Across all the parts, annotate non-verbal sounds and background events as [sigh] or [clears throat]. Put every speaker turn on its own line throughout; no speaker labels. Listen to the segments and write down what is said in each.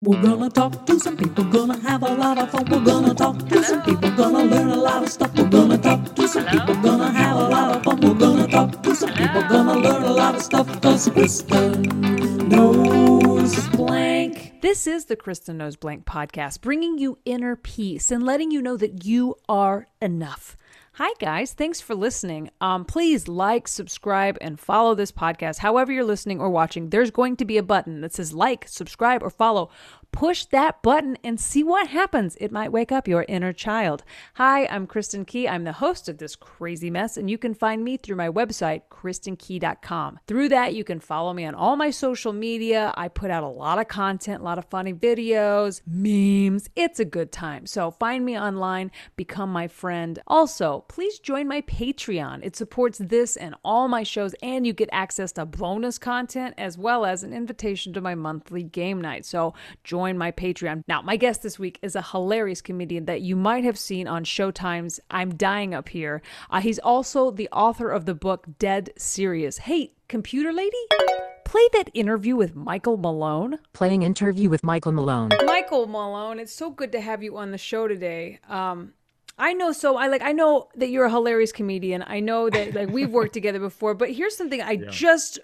We're gonna talk to some people, gonna have a lot of fun. We're gonna talk to some people, gonna learn a lot of stuff. We're gonna talk to some people, gonna have a lot of fun. We're gonna talk to some people, gonna learn a lot of stuff. Cause Krista knows blank.
This is the Kristin Knows Blank podcast, bringing you inner peace and letting you know that you are enough. Hi, guys. Thanks for listening. Um, please like, subscribe, and follow this podcast. However, you're listening or watching, there's going to be a button that says like, subscribe, or follow. Push that button and see what happens. It might wake up your inner child. Hi, I'm Kristin Key. I'm the host of this crazy mess, and you can find me through my website, kristinkey.com. Through that, you can follow me on all my social media. I put out a lot of content, a lot of funny videos, memes. It's a good time. So find me online, become my friend. Also, please join my Patreon. It supports this and all my shows, and you get access to bonus content as well as an invitation to my monthly game night. So join my Patreon. Now, my guest this week is a hilarious comedian that you might have seen on Showtime's I'm Dying Up Here. Uh, he's also the author of the book Dead Serious. Hey, computer lady? Play that interview with Michael Malone.
Playing interview with Michael Malone.
Michael Malone, it's so good to have you on the show today. Um, I know so I like I know that you're a hilarious comedian. I know that like we've worked together before, but here's something I just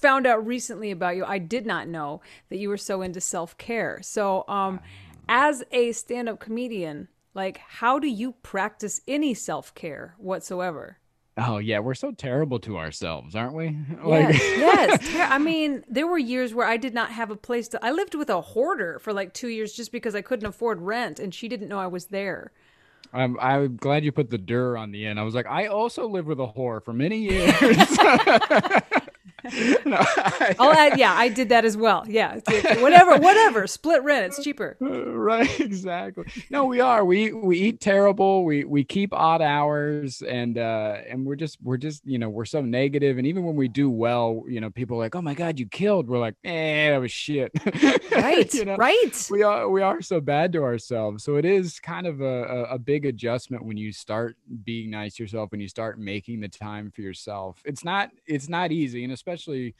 found out recently about you. I did not know that you were so into self-care. So um as a stand-up comedian, like how do you practice any self-care whatsoever?
Oh yeah, we're so terrible to ourselves, aren't we? [laughs]
Yes, [laughs] yes. Ter- I mean, there were years where I did not have a place to. I lived with a hoarder for like two years just because I couldn't afford rent, and she didn't know I was there.
I'm I'm glad you put the dir on the end. I was like, I also lived with a whore for many years. [laughs] no, [laughs] I-
Oh, uh, [laughs] yeah, I did that as well. Yeah, whatever, whatever. Split rent, it's cheaper. [laughs]
right, exactly. No, we are. We we eat terrible. We we keep odd hours, and uh and we're just we're just you know we're so negative. And even when we do well, you know, people are like, oh my god, you killed. We're like, eh, that was shit.
Right,
You know?
right.
we are we are so bad to ourselves so it is kind of a, a, a big adjustment when you start being nice to yourself when you start making the time for yourself it's not it's not easy and especially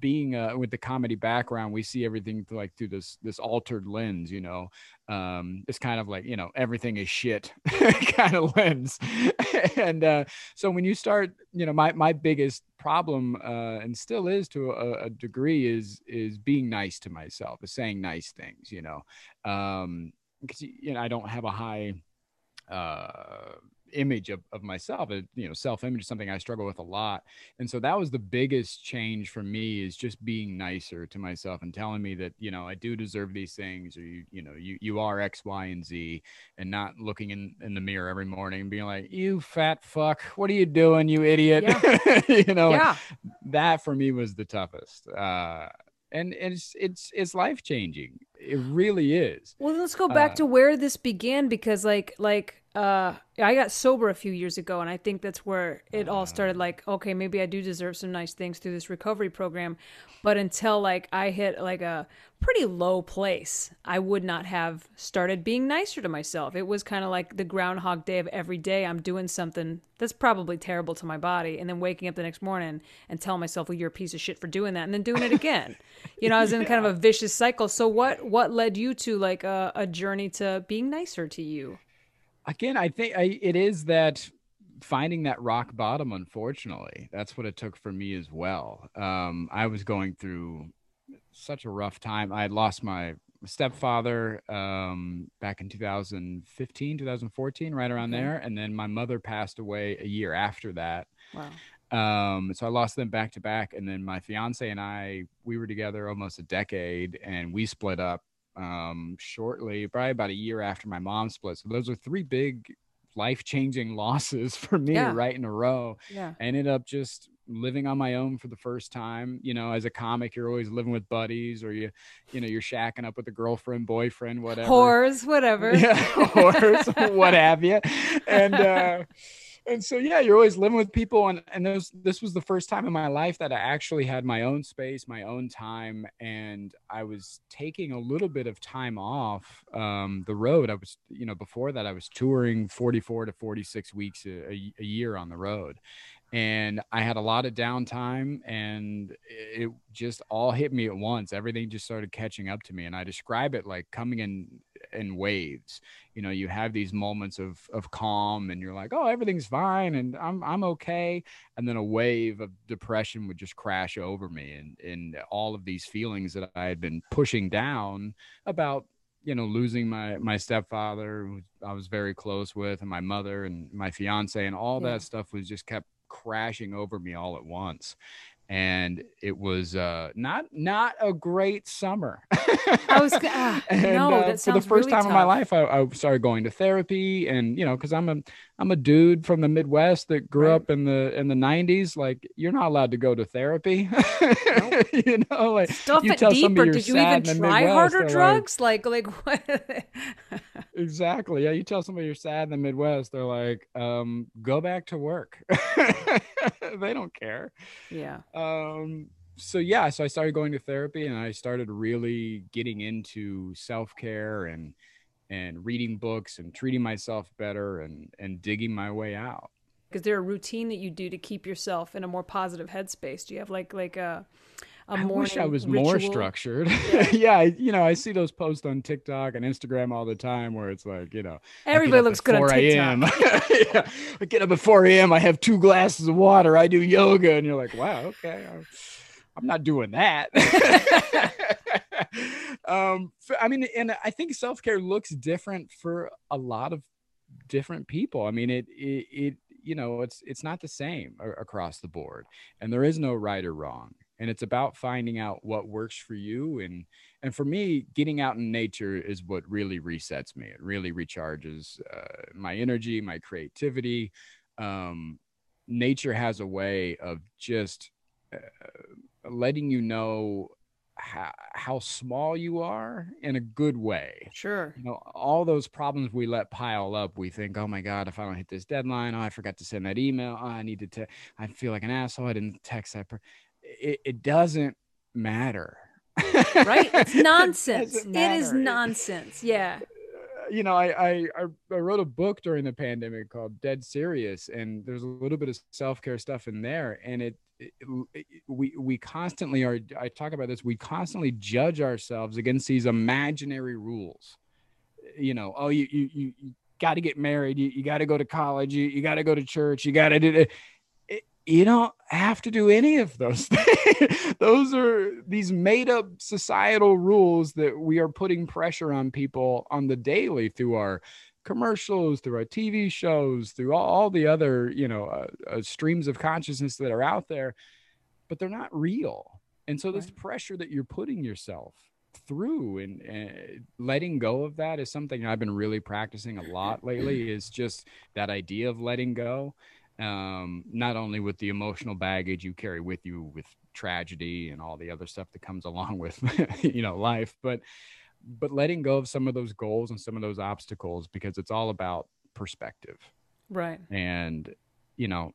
being uh, with the comedy background we see everything through, like through this this altered lens you know? Um it's kind of like you know everything is shit [laughs] kind of lens. [laughs] And uh so when you start you know my my biggest problem uh and still is to a, a degree is is being nice to myself is saying nice things you know? Um because you know i don't have a high uh image of, of myself you know self-image is something i struggle with a lot and so that was the biggest change for me is just being nicer to myself and telling me that you know i do deserve these things or you you know you you are x y and z and not looking in in the mirror every morning and being like you fat fuck what are you doing you idiot? [laughs] You know
Yeah.
that for me was the toughest uh and it's it's it's life changing it really is.
Well, let's go back
Uh,
to where this began because, like, like uh, I got sober a few years ago, and I think that's where it all started. Like, okay, maybe I do deserve some nice things through this recovery program, but until like I hit like a pretty low place, I would not have started being nicer to myself. It was kind of like the groundhog day of every day. I'm doing something that's probably terrible to my body, and then waking up the next morning and telling myself, "Well, you're a piece of shit for doing that," and then doing it again. [laughs] you know, I was in kind of a vicious cycle. So, what what led you to like a, a journey to being nicer to you?
Again i think I, it is that finding that rock bottom unfortunately that's what it took for me as well. Um i was going through such a rough time. I had lost my stepfather um back in 2015 2014 right around
Okay.
there. And then my mother passed away a year after that.
Wow.
um so i lost them back to back. And then my fiance and i we were together almost a decade and we split up um shortly probably about a year after my mom split so those are three big life-changing [laughs] losses for me
Yeah.
right in a row
Yeah.
I ended up just living on my own for the first time you know as a comic you're always living with buddies or you you know you're shacking up with a girlfriend boyfriend whatever
Whores, whatever.
yeah, [laughs] or [laughs] what have you. And uh, and so yeah, you're always living with people, and and those this was the first time in my life that I actually had my own space, my own time, and I was taking a little bit of time off um, the road. I was you know before that I was touring 44 to 46 weeks a, a, a year on the road, and I had a lot of downtime and it just all hit me at once. Everything just started catching up to me. And I describe it like coming in in waves. You know, you have these moments of of calm and you're like, oh, everything's fine and I'm I'm okay. And then a wave of depression would just crash over me and and all of these feelings that I had been pushing down about you know losing my my stepfather who i was very close with and my mother and my fiance and all
Yeah.
that stuff was just kept crashing over me all at once and it was uh not not a great summer
I was g- ah, [laughs] no, that
for the first
really
time in my life I, I started going to therapy and you know because i'm a i'm a dude from the midwest that grew
Right.
up in the in the 90s like you're not allowed to go to therapy [laughs] you know like
Stuff
you
it deeper. Did you even try
Midwest,
harder drugs? Like, like [laughs] what?
Exactly. Yeah, you tell somebody you're sad in the Midwest, they're like, um, go back to work. [laughs] they don't care.
yeah.
Um, so yeah, so I started going to therapy and I started really getting into self-care and and reading books and treating myself better and and digging my way out.
Is there a routine that you do to keep yourself in a more positive headspace? Do you have like like a a
I wish I was more structured. [laughs] Yeah. I, you know, I see those posts on TikTok and Instagram all the time where it's like, you know,
Everybody looks good on
4 a.m..
TikTok. [laughs]
yeah. I get up at 4 a.m. I have two glasses of water. I do yoga. And you're like, wow, okay. I'm, not doing that. [laughs] um, I mean, and I think self care looks different for a lot of different people. I mean, it, it, it, you know, it's, it's not the same across the board and there is no right or wrong. And it's about finding out what works for you. And, and for me, getting out in nature is what really resets me. It really recharges uh, my energy, my creativity. Um, nature has a way of just uh, letting you know how, how small you are in a good way
Sure.
you know all those problems we let pile up we think oh my god if i don't hit this deadline oh i forgot to send that email oh, i need to i feel like an asshole i didn't text that per-. It, it doesn't matter
Right? It's [laughs] nonsense.
doesn't
It is nonsense. Yeah.
you know, I, I I wrote a book during the pandemic called Dead Serious, and there's a little bit of self care stuff in there, and it, it, it- we we constantly are. I talk about this. We constantly judge ourselves against these imaginary rules. You know, oh, you you you, you got to get married. You, you got to go to college. You you got to go to church. You got to do. it. You don't have to do any of those [laughs] things. those are these made up societal rules that we are putting pressure on people on the daily through our commercials, through our TV shows, through all, all the other, you know, uh, uh, streams of consciousness that are out there, but they're not real. And so this
Right.
pressure that you're putting yourself through and uh, letting go of that is something I've been really practicing a lot lately [clears throat] is just that idea of letting go um, not only with the emotional baggage you carry with you with tragedy and all the other stuff that comes [laughs] along with you know life but but letting go of some of those goals and some of those obstacles because it's all about perspective
Right.
and you know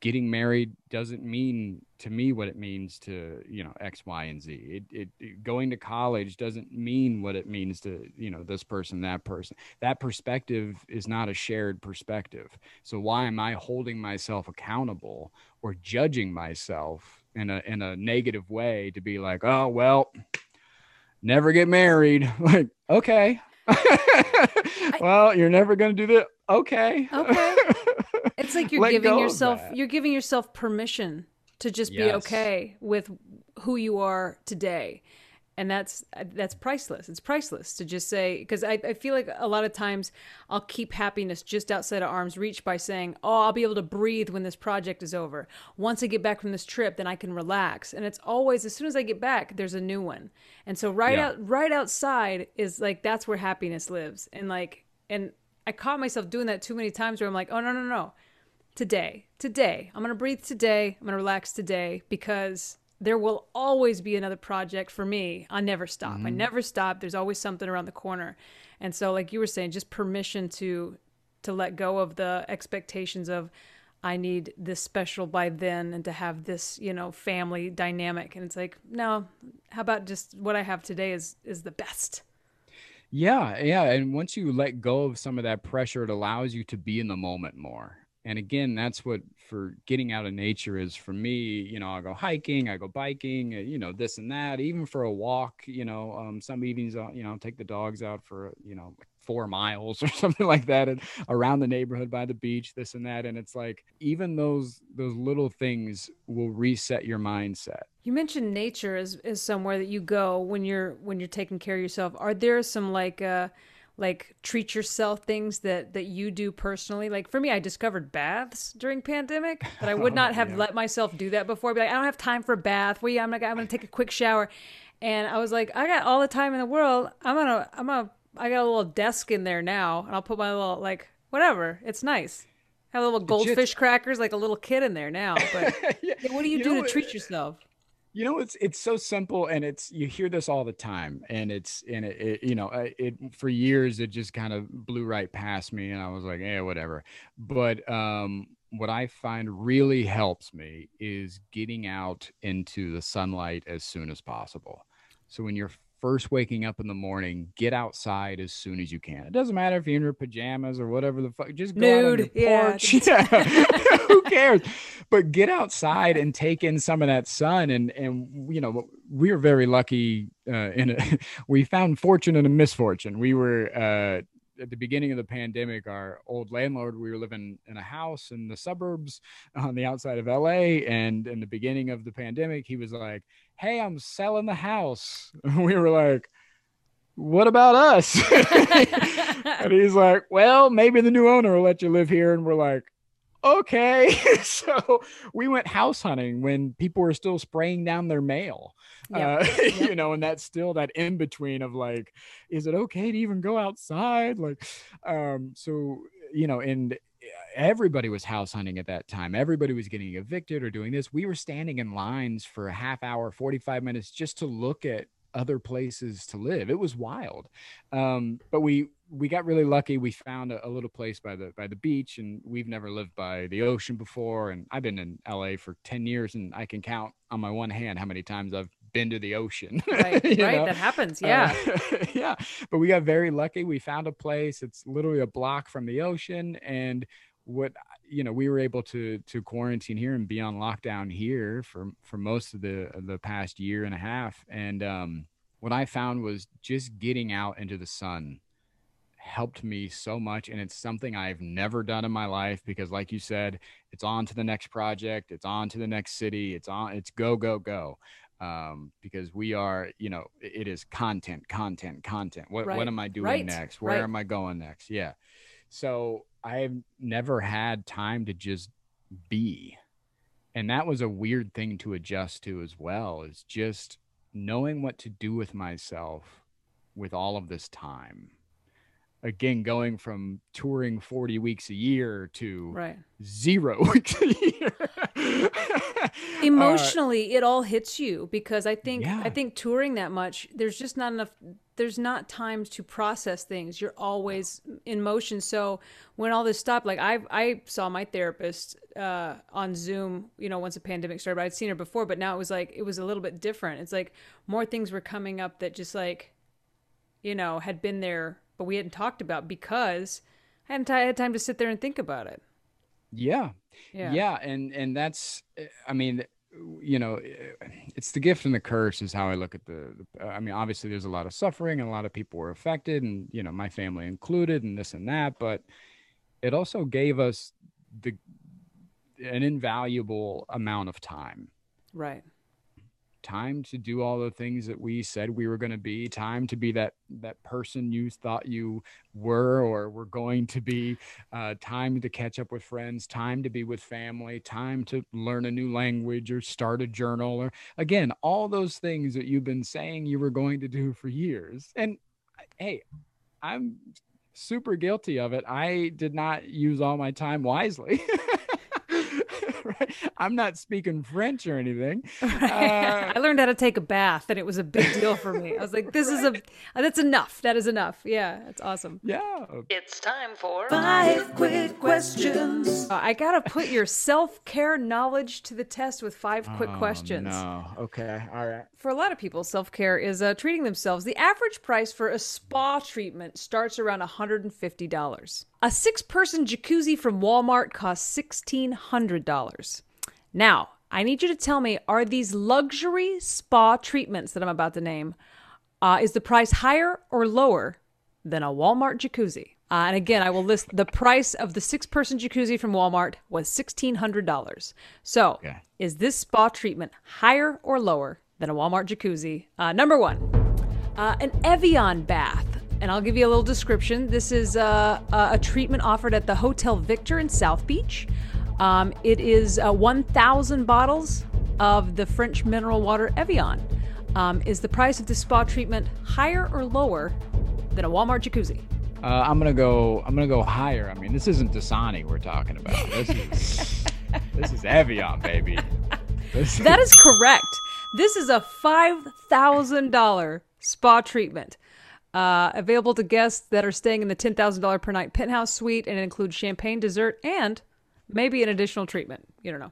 getting married doesn't mean to me what it means to you know x y and z. It, it, it- going to college doesn't mean what it means to you know this person that person. That perspective is not a shared perspective. So why am i holding myself accountable or judging myself in a in a negative way to be like oh well never get married. [laughs] Like okay. [laughs] Well you're never going to do that okay.
Okay. [laughs] It's like you're giving yourself you're giving yourself permission to just be okay with who you are today. And that's that's priceless. It's priceless to just say because I, I feel like a lot of times I'll keep happiness just outside of arm's reach by saying, Oh, I'll be able to breathe when this project is over. Once I get back from this trip, then I can relax. And it's always as soon as I get back, there's a new one. And so right
Yeah.
out right outside is like that's where happiness lives. And like and I caught myself doing that too many times where I'm like, oh no no no, today, today, I'm gonna breathe today, I'm gonna relax today because there will always be another project for me. I never stop. I mm-hmm. never stop. There's always something around the corner, and so like you were saying, just permission to to let go of the expectations of. I need this special by then and to have this, you know, family dynamic. And it's like, no, how about just what I have today is is the best.
Yeah, yeah. And once you let go of some of that pressure, it allows you to be in the moment more. And again that's what for getting out of nature is for me you know i go hiking i go biking uh, you know this and that even for a walk you know um, some evenings I'll, you know I'll take the dogs out for you know four miles [laughs] or something like that and around the neighborhood by the beach this and that and it's like even those those little things will reset your mindset
You mentioned nature is, is somewhere that you go when you're when you're taking care of yourself. Are there some like uh like treat yourself things that that you do personally? Like for me, I discovered baths during pandemic, but I would [laughs] oh, not have let myself do that before. I'd be like, I don't have time for a bath. Well, yeah, I'm like, I'm gonna take a quick shower, and I was like, I got all the time in the world. I'm gonna I'm gonna I got a little desk in there now, and I'll put my little like whatever. It's nice. Have a little goldfish crackers like a little kid in there now. But [laughs]
Yeah,
yeah, what do you,
you
do
know,
to treat yourself?
You know, it's it's so simple, and it's you hear this all the time, and it's and it, it you know uh, it for years it just kind of blew right past me, and I was like, yeah, whatever. But um, what I find really helps me is getting out into the sunlight as soon as possible. So when you're first waking up in the morning, get outside as soon as you can. It doesn't matter if you're in your pajamas or whatever the fuck. Just go out on
Nude,
your
yeah.
porch. [laughs] Yeah. [laughs] Who cares? But get outside and take in some of that sun. And and you know we were very lucky. Uh, in a, [laughs] we found fortune in a misfortune. We were. Uh, at the beginning of the pandemic, our old landlord, we were living in a house in the suburbs on the outside of LA. And in the beginning of the pandemic, he was like, Hey, I'm selling the house. And [laughs] we were like, What about us? [laughs] and he's like, Well, maybe the new owner will let you live here. And we're like, Okay. [laughs] so we went house hunting when people were still spraying down their mail.
Yep.
Uh, you know, and that's still that in between of like, is it okay to even go outside? Like, um, so, you know, and everybody was house hunting at that time. Everybody was getting evicted or doing this. We were standing in lines for a half hour, 45 minutes just to look at other places to live. It was wild. Um, but we we got really lucky. We found a, a little place by the by the beach, and we've never lived by the ocean before. And I've been in LA for 10 years, and I can count on my one hand how many times I've been to the ocean.
Right, [laughs] right.
know?
That happens.
Uh,
Yeah. [laughs]
yeah. But we got very lucky. We found a place. It's literally a block from the ocean. And what you know, we were able to to quarantine here and be on lockdown here for for most of the the past year and a half. And um what I found was just getting out into the sun helped me so much and it's something I've never done in my life because like you said it's on to the next project it's on to the next city it's on it's go go go um, because we are you know it is content content content what
Right.
what am I doing
Right.
next where
Right.
am I going next yeah so I've never had time to just be. And that was a weird thing to adjust to as well is just knowing what to do with myself with all of this time again going from touring 40 weeks a year to
Right.
zero [laughs] weeks a year [laughs] Uh,
Emotionally, it all hits you because I think
Yeah.
I think touring that much, there's just not enough. There's not times to process things. You're always in motion. So when all this stopped, like I I saw my therapist uh, on Zoom. You know, once the pandemic started, I'd seen her before, but now it was like it was a little bit different. It's like more things were coming up that just like, you know, had been there, but we hadn't talked about because I hadn't t- had time to sit there and think about it.
yeah
Yeah.
yeah and and that's i mean you know it's the gift and the curse is how i look at the, the i mean obviously there's a lot of suffering and a lot of people were affected and you know my family included and this and that but it also gave us the an invaluable amount of time
Right.
Time to do all the things that we said we were going to be time to be that that person you thought you were or were going to be uh, time to catch up with friends time to be with family time to learn a new language or start a journal or again all those things that you've been saying you were going to do for years and hey i'm super guilty of it i did not use all my time wisely? [laughs] [laughs] I'm not speaking French or anything. [laughs] Uh,
I learned how to take a bath, and it was a big deal for me. I was like, "This right? is a [laughs] that's enough. That is enough. Yeah, that's awesome."
Yeah.
It's time for five quick questions.
Uh, I gotta put your self care knowledge to the test with five quick
oh,
questions.
No. Okay. All right.
For a lot of people, self care is uh, treating themselves. The average price for a spa treatment starts around $150. A six person jacuzzi from Walmart costs $1,600. Now, I need you to tell me are these luxury spa treatments that I'm about to name, uh, is the price higher or lower than a Walmart jacuzzi? Uh, and again, I will list the price of the six person jacuzzi from Walmart was $1,600. So,
Okay.
is this spa treatment higher or lower than a Walmart jacuzzi? Uh, number one, uh, an Evian bath. And I'll give you a little description. This is uh, a treatment offered at the Hotel Victor in South Beach. Um, it is uh, 1,000 bottles of the French mineral water Evian. Um, is the price of this spa treatment higher or lower than a Walmart jacuzzi?
Uh, I'm gonna go. I'm gonna go higher. I mean, this isn't Dasani we're talking about. This is [laughs] this is Evian, baby. This
That is correct. This is a $5,000 spa treatment. Uh, available to guests that are staying in the $10,000 per night penthouse suite and it includes champagne, dessert, and maybe an additional treatment. You don't know.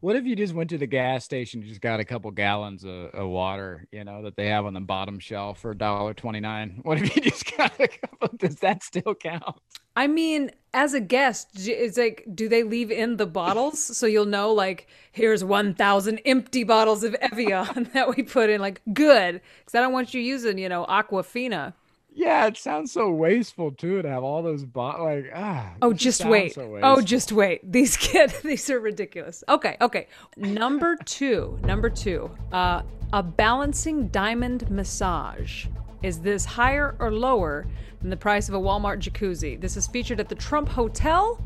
What if you just went to the gas station, and just got a couple gallons of, of water, you know, that they have on the bottom shelf for $1.29? [laughs] What if you just got a couple? Does that still count?
I mean, as a guest, it's like, do they leave in the bottles so you'll know, like, here's 1,000 empty bottles of Evian [laughs] that we put in? Like, good. Because I don't want you using, you know, Aquafina.
Yeah, it sounds so wasteful too to have all those bot like ah.
Oh,
it
just wait.
so
oh, just wait. [laughs] These kids, these are ridiculous. Okay, okay. Number two, number two, uh, a balancing diamond massage. Is this higher or lower than the price of a Walmart jacuzzi? This is featured at the Trump Hotel.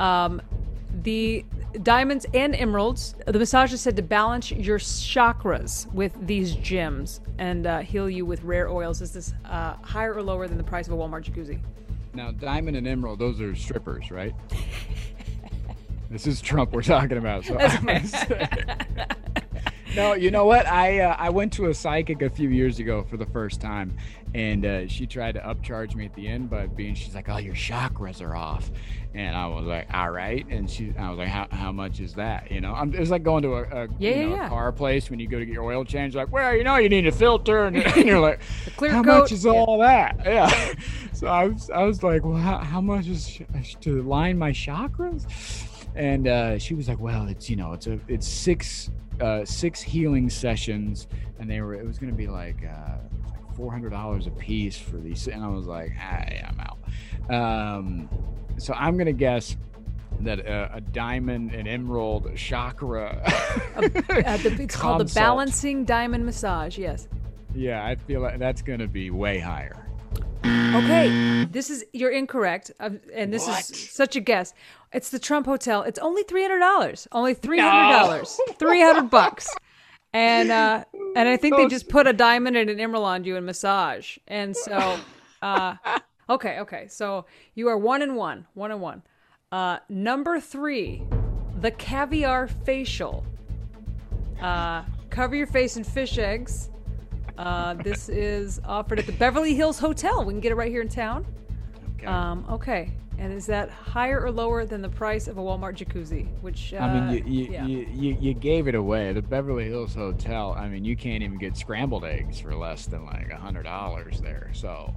Um, the diamonds and emeralds. The massage is said to balance your chakras with these gems and uh, heal you with rare oils. Is this uh, higher or lower than the price of a Walmart jacuzzi?
Now, diamond and emerald, those are strippers, right? [laughs] this is Trump we're talking about. So I'm gonna say- [laughs] no, you know what? I uh, I went to a psychic a few years ago for the first time, and uh, she tried to upcharge me at the end by being she's like, "Oh, your chakras are off," and I was like, "All right," and she I was like, "How, how much is that?" You know, I'm, it was like going to a, a
Yeah,
you know,
yeah,
a car place when you go to get your oil change. Like, well, you know, you need a filter, and, [laughs] and you're like,
clear
how
coat.
much is all that? Yeah. [laughs] So I was, I was like, well, how, how much is sh- to line my chakras? And uh, she was like, well, it's you know, it's a, it's six, uh, six healing sessions, and they were, it was gonna be like, uh, four hundred dollars a piece for these, and I was like, hey, I'm out. Um, so I'm gonna guess that uh, a diamond and emerald chakra.
Uh, the, it's called the [laughs] balancing diamond massage. Yes.
Yeah, I feel like that's gonna be way higher.
Okay. This is you're incorrect, um, and this
What?
is such a guess. It's the Trump Hotel. It's only three hundred dollars. Only three hundred dollars. [laughs] Three hundred bucks. And uh, and I think they just put a diamond and an emerald on you and massage. And so, uh, okay, okay. So you are one and one, one and one. Uh, number three, the caviar facial. Uh, cover your face in fish eggs. Uh, this is offered at the Beverly Hills Hotel. We can get it right here in town.
Okay.
Um, okay. And is that higher or lower than the price of a Walmart jacuzzi? Which uh,
I mean, you you,
yeah.
you, you you gave it away. The Beverly Hills Hotel. I mean, you can't even get scrambled eggs for less than like a hundred dollars there. So,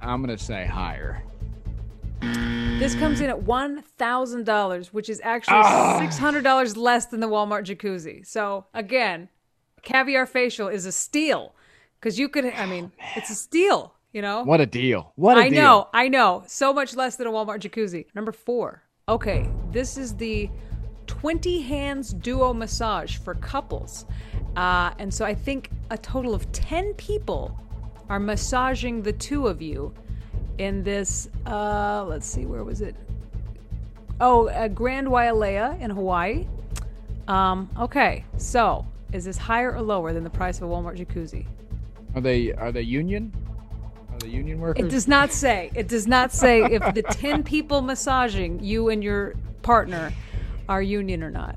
I'm gonna say higher.
this comes in at one thousand dollars, which is actually
Ah.
six hundred dollars less than the Walmart jacuzzi. So again, caviar facial is a steal because you could. I mean, it's a steal. You know.
What a deal! What a
I
deal!
I know, I know. So much less than a Walmart jacuzzi. Number four. Okay, this is the 20 hands duo massage for couples. Uh, and so I think a total of 10 people are massaging the two of you in this, uh, let's see, where was it? Oh, uh, Grand Wailea in Hawaii. Um, okay, so is this higher or lower than the price of a Walmart jacuzzi?
Are they are they union? Are they union workers?
It does not say. It does not say if the [laughs] 10 people massaging you and your partner are union or not.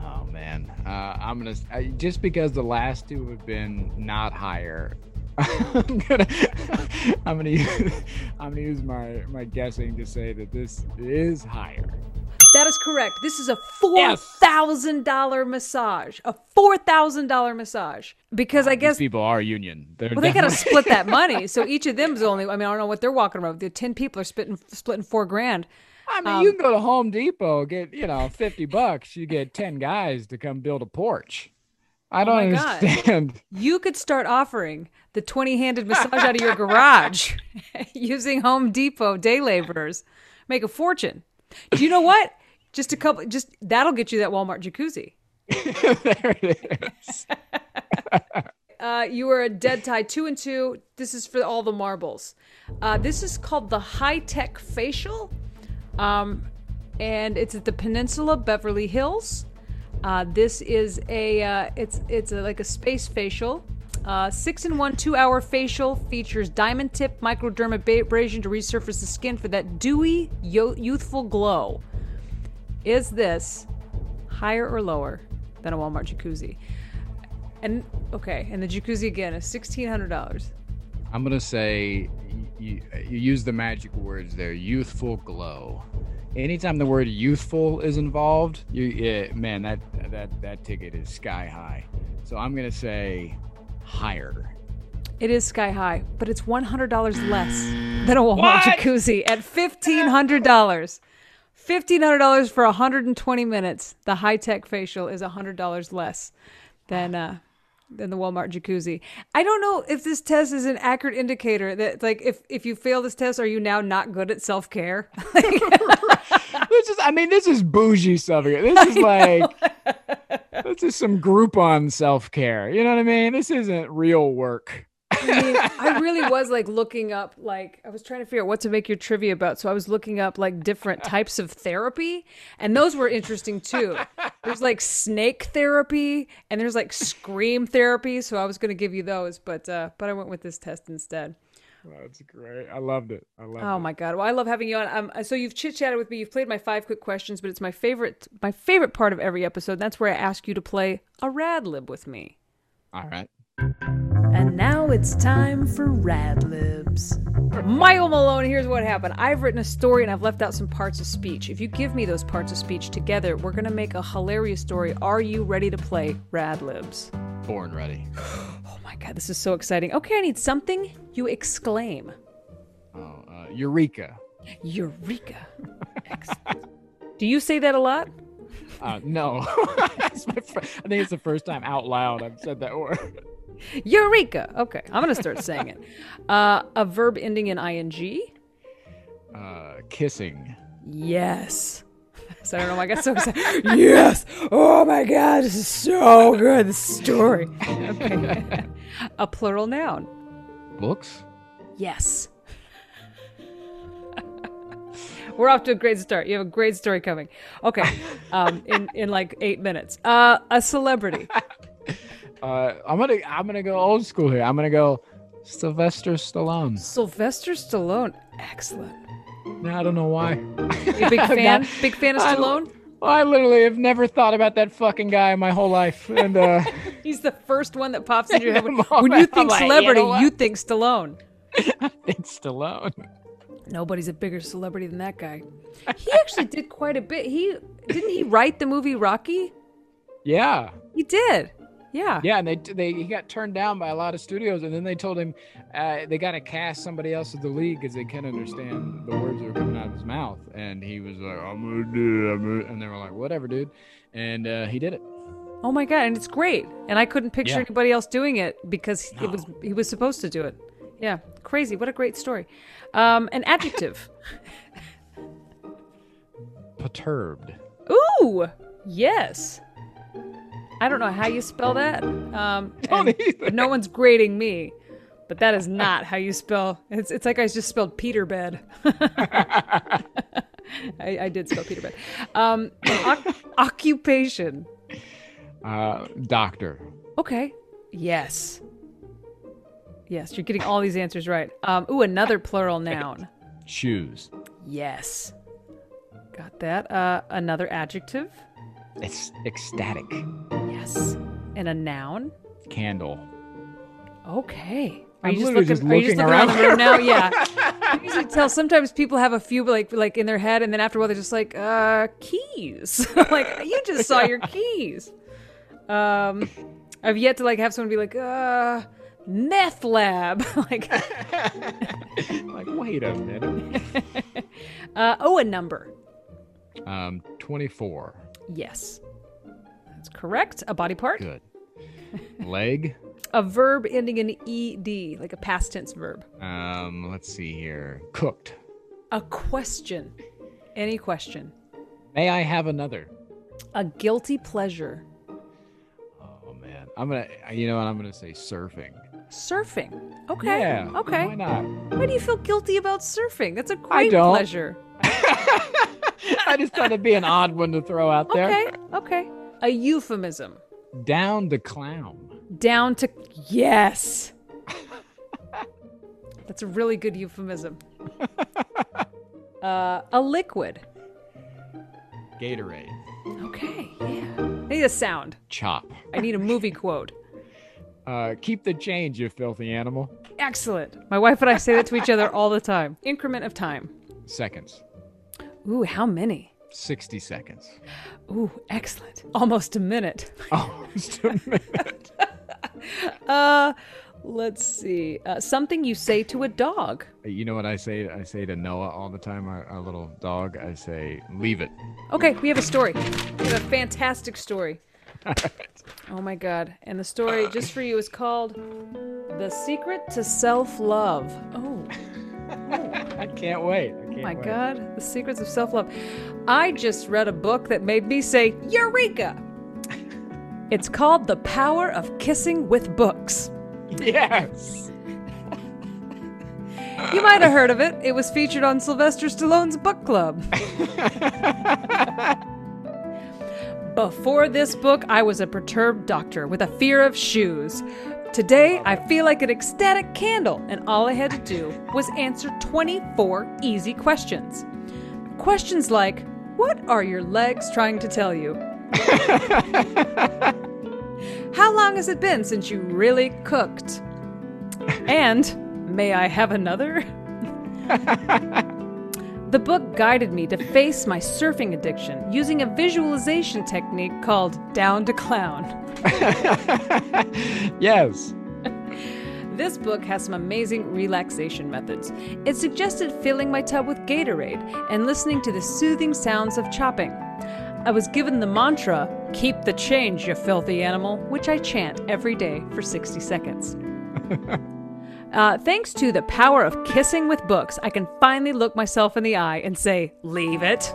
Oh man, uh, I'm gonna I, just because the last two have been not higher. I'm gonna [laughs] I'm gonna use, [laughs] I'm gonna use my my guessing to say that this is higher.
That is correct. This is a four thousand dollar massage. A four thousand dollar massage. Because I guess
people are union. They're
well, they got to split that [laughs] money. So each of them is only. I mean, I don't know what they're walking around. with. The ten people are splitting splitting four grand.
I mean,
um,
you can go to Home Depot, get you know fifty bucks. You get ten guys to come build a porch. I don't
Oh my God.
understand.
You could start offering the twenty handed massage out of your garage [laughs] using Home Depot day laborers. Make a fortune. Do you know what? Just a couple. Just that'll get you that Walmart jacuzzi. [laughs]
there it is. [laughs]
Uh, you are a dead tie, two and two. This is for all the marbles. Uh, this is called the high tech facial, um, and it's at the Peninsula Beverly Hills. Uh, this is a uh, it's it's a, like a space facial. Uh, six in one, two hour facial features diamond tip microdermabrasion to resurface the skin for that dewy, yo- youthful glow. Is this higher or lower than a Walmart jacuzzi? And okay, and the jacuzzi again is sixteen hundred dollars.
I'm gonna say you, you use the magic words there. Youthful glow. Anytime the word youthful is involved, you yeah, man that that that ticket is sky high. So I'm gonna say higher.
It is sky high, but it's one hundred dollars less than a Walmart jacuzzi at fifteen hundred dollars. Fifteen hundred dollars for hundred and twenty minutes. The high tech facial is hundred dollars less than uh than the Walmart jacuzzi. I don't know if this test is an accurate indicator that like if if you fail this test, are you now not good at self care?
This is I mean this is bougie stuff. here. [laughs] This is like this is some Groupon self care. You know what I mean? This isn't real work.
I mean, I really was like looking up, like, I was trying to figure out what to make your trivia about. So I was looking up like different types of therapy, and those were interesting too. There's like snake therapy, and there's like scream therapy. So I was going to give you those, but uh, but I went with this test instead.
That's great. I loved it. I loved
Oh my god! Well, I love having you on. Um, so you've chit chatted with me. You've played my five quick questions, but it's my favorite my favorite part of every episode. That's where I ask you to play a rad lib with me.
All right.
And now it's time for Rad Libs. Michael Malone, here's what happened. I've written a story and I've left out some parts of speech. If you give me those parts of speech together, we're going to make a hilarious story. Are you ready to play Rad Libs?
Born ready. [gasps]
Oh my god, this is so exciting. Okay, I need something you exclaim.
Oh, uh, Eureka.
Eureka. Do you say that a lot?
Uh, no, [laughs] That's my fir- I think it's the first time out loud I've said that word.
Eureka. Okay, I'm to start saying it. Uh, a verb ending in ing.
Uh, kissing.
Yes. [laughs] So I don't know why I got so excited. yes. Oh my God. This is so good. This story. Okay. [laughs] A plural noun.
Books.
Yes. [laughs] We're off to a great start. You have a great story coming. Okay. Um, in, in like eight minutes. Uh, a celebrity.
Uh, I'm gonna I'm gonna go old school here. I'm gonna go Sylvester Stallone.
Sylvester Stallone. Excellent.
No, I don't know why.
You big [laughs] fan? big fan of
I-
Stallone?
I literally have never thought about that fucking guy my whole life, and uh, [laughs]
He's the first one that pops into your [laughs] head. When, when you think
you
celebrity,
know
you think Stallone.
it's Stallone.
Nobody's a bigger celebrity than that guy. He actually did quite a bit. He didn't he write the movie Rocky?
Yeah,
He did. Yeah.
yeah, and they they he got turned down by a lot of studios, and then they told him uh, they got to cast somebody else in the league because they can't understand the words that were coming out of his mouth, and he was like, "I'm gonna do it," I'm gonna-" and they were like, "Whatever, dude," and uh, he did it.
Oh my god, and it's great. And I couldn't picture
Yeah.
anybody else doing it because it was he was supposed to do it. Yeah. Crazy. What a great story. Um, an adjective. [laughs]
Perturbed.
Ooh. Yes. I don't know how you spell that. Um, [laughs]
Don't either.
no one's grading me, but that is not how you spell. It's it's like I just spelled Peter bed. [laughs] I, I did spell Peter bed. Um, oc- occupation.
Uh, doctor.
Okay. Yes. Yes, you're getting all these answers right. Um, ooh, another plural noun.
Shoes.
Yes. Got that. Uh, another adjective.
It's ecstatic.
Yes. And a noun.
Candle.
Okay. Are
I'm
you just
literally
looking,
just
are you just
looking
looking around the
around.
room now? Yeah. [laughs] I usually tell sometimes people have a few like like in their head, and then after a while they're just like, uh, keys. [laughs] like you just saw your [laughs] keys. Um, I've yet to like have someone be like, uh, meth lab. like,
like, wait a minute.
uh, oh, a number.
Um, 24.
Yes, that's correct. A body part.
Good. Leg.
A verb ending in ed, like a past tense verb.
Um, let's see here. Cooked.
A question. Any question.
May I have another?
A guilty pleasure.
Oh man, I'm gonna. You know what? I'm gonna say surfing.
Surfing. Okay.
Yeah.
Okay.
Why not?
Why do you feel guilty about surfing? That's a great pleasure. [laughs]
I just thought it'd be an odd one to throw out there.
Okay. Okay. A euphemism.
Down the clown.
Down to yes. That's a really good euphemism. [laughs] Uh, a liquid.
Gatorade.
Okay. Yeah. I need a sound.
Chop.
I need a movie quote. [laughs]
Uh, keep the change, you filthy animal.
Excellent. My wife and I say that to each other all the time. Increment of time.
Seconds.
Ooh, how many?
60 seconds.
Ooh, excellent. Almost a minute. [laughs]
Almost a minute. [laughs]
Uh, let's see. Uh, something you say to a dog.
you know what I say? I say to Noah all the time, our, our little dog. I say, leave it.
Okay, we have a story. We have a fantastic story. [laughs] Oh my god. And the story just for you is called The Secret to Self-Love. Oh,
I can't wait. I oh can't
my
wait.
god. The Secrets of Self-Love. I just read a book that made me say Eureka. [laughs] It's called The Power of Kissing with Books.
Yes.
You might have heard of it. It was featured on Sylvester Stallone's book club. [laughs] Before this book, I was a perturbed doctor with a fear of shoes. Today, I feel like an ecstatic candle, and all I had to do was answer 24 easy questions. Questions like What are your legs trying to tell you? [laughs] How long has it been since you really cooked? And may I have another? [laughs] the book guided me to face my surfing addiction using a visualization technique called Down to Clown. [laughs]
yes.
This book has some amazing relaxation methods. It suggested filling my tub with Gatorade and listening to the soothing sounds of chopping. I was given the mantra, keep the change, you filthy animal, which I chant every day for 60 seconds. [laughs] Uh, thanks to the power of kissing with books, I can finally look myself in the eye and say, Leave it.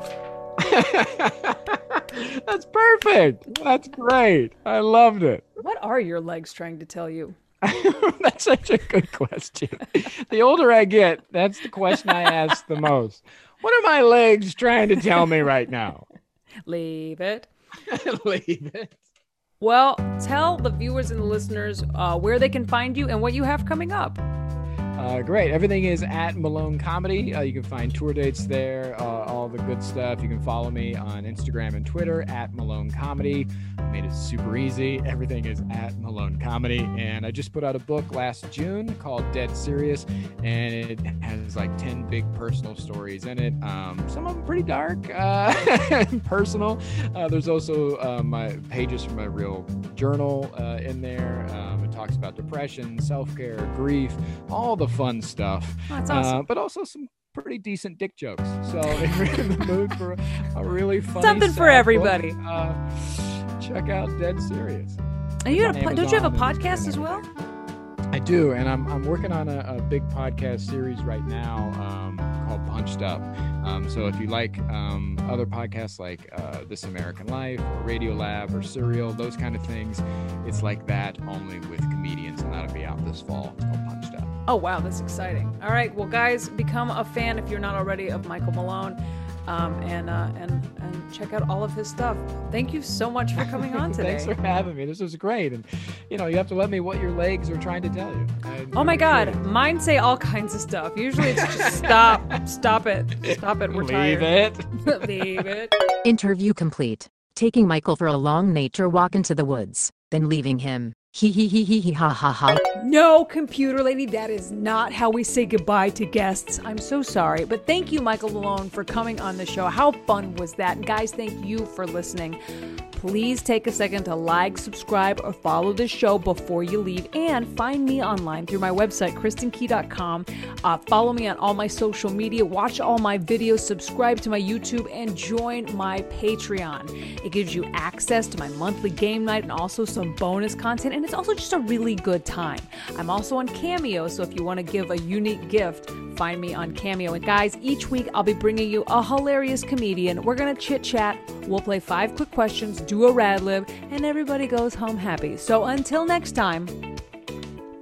[laughs]
That's perfect. That's great. I loved it.
What are your legs trying to tell you? [laughs]
that's such a good question. The older I get, that's the question I ask the most. What are my legs trying to tell me right now?
Leave it. [laughs]
Leave it.
Well, tell the viewers and the listeners uh, where they can find you and what you have coming up.
Uh, great. Everything is at Malone Comedy. Uh, you can find tour dates there, uh, all the good stuff. You can follow me on Instagram and Twitter at Malone Comedy. I made it super easy. Everything is at Malone Comedy. And I just put out a book last June called Dead Serious, and it has like 10 big personal stories in it. Um, some of them pretty dark uh, and [laughs] personal. Uh, there's also uh, my pages from my real journal in there. Um, it talks about depression, self care, grief, all the fun stuff.
Oh, that's awesome.
Uh, but also some pretty decent dick jokes. So [laughs] if you're in the mood for a really funny
Something for everybody.
book, uh, check out Dead Serious.
And you got a, po- don't you have a podcast as well?
I do, and I'm, I'm working on a, a big podcast series right now um, called Punched Up. Um, so if you like um, other podcasts like uh, This American Life or Radio Lab or Serial, those kind of things, it's like that only with comedians, and that'll be out this fall. It's called.
Oh wow, that's exciting! All right, well, guys, become a fan if you're not already of Michael Malone, um, and uh, and and check out all of his stuff. Thank you so much for coming on [laughs] today.
Thanks for having me. This was great, and you know you have to let me what your legs are trying to tell you. I
Oh my God,
appreciate
mine say all kinds of stuff. Usually it's just stop, stop it, stop it.
it.
We're
Leave
tired.
it. [laughs]
Leave it.
Interview complete. Taking Michael for a long nature walk into the woods, then leaving him. Hee hee hee hee ha ha ha.
No, computer lady, that is not how we say goodbye to guests. I'm so sorry. But thank you, Michael Malone, for coming on the show. How fun was that? Guys, thank you for listening. Please take a second to like, subscribe, or follow the show before you leave. And find me online through my website, kristinkey.com. Uh, follow me on all my social media, watch all my videos, subscribe to my YouTube, and join my Patreon. It gives you access to my monthly game night and also some bonus content. And it's also just a really good time. I'm also on Cameo, so if you want to give a unique gift, find me on Cameo. And guys, each week I'll be bringing you a hilarious comedian. We're going to chit chat. We'll play five quick questions, do a rad lib, and everybody goes home happy. So until next time,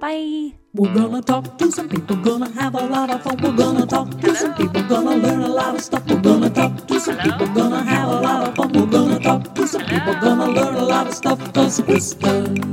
bye.
We're gonna talk to some people, gonna have a lot of fun. We're gonna talk to some people, gonna learn a lot of stuff. We're gonna talk to some people, gonna have a lot of fun. We're gonna talk to some people, gonna learn a lot of stuff. Cause Krista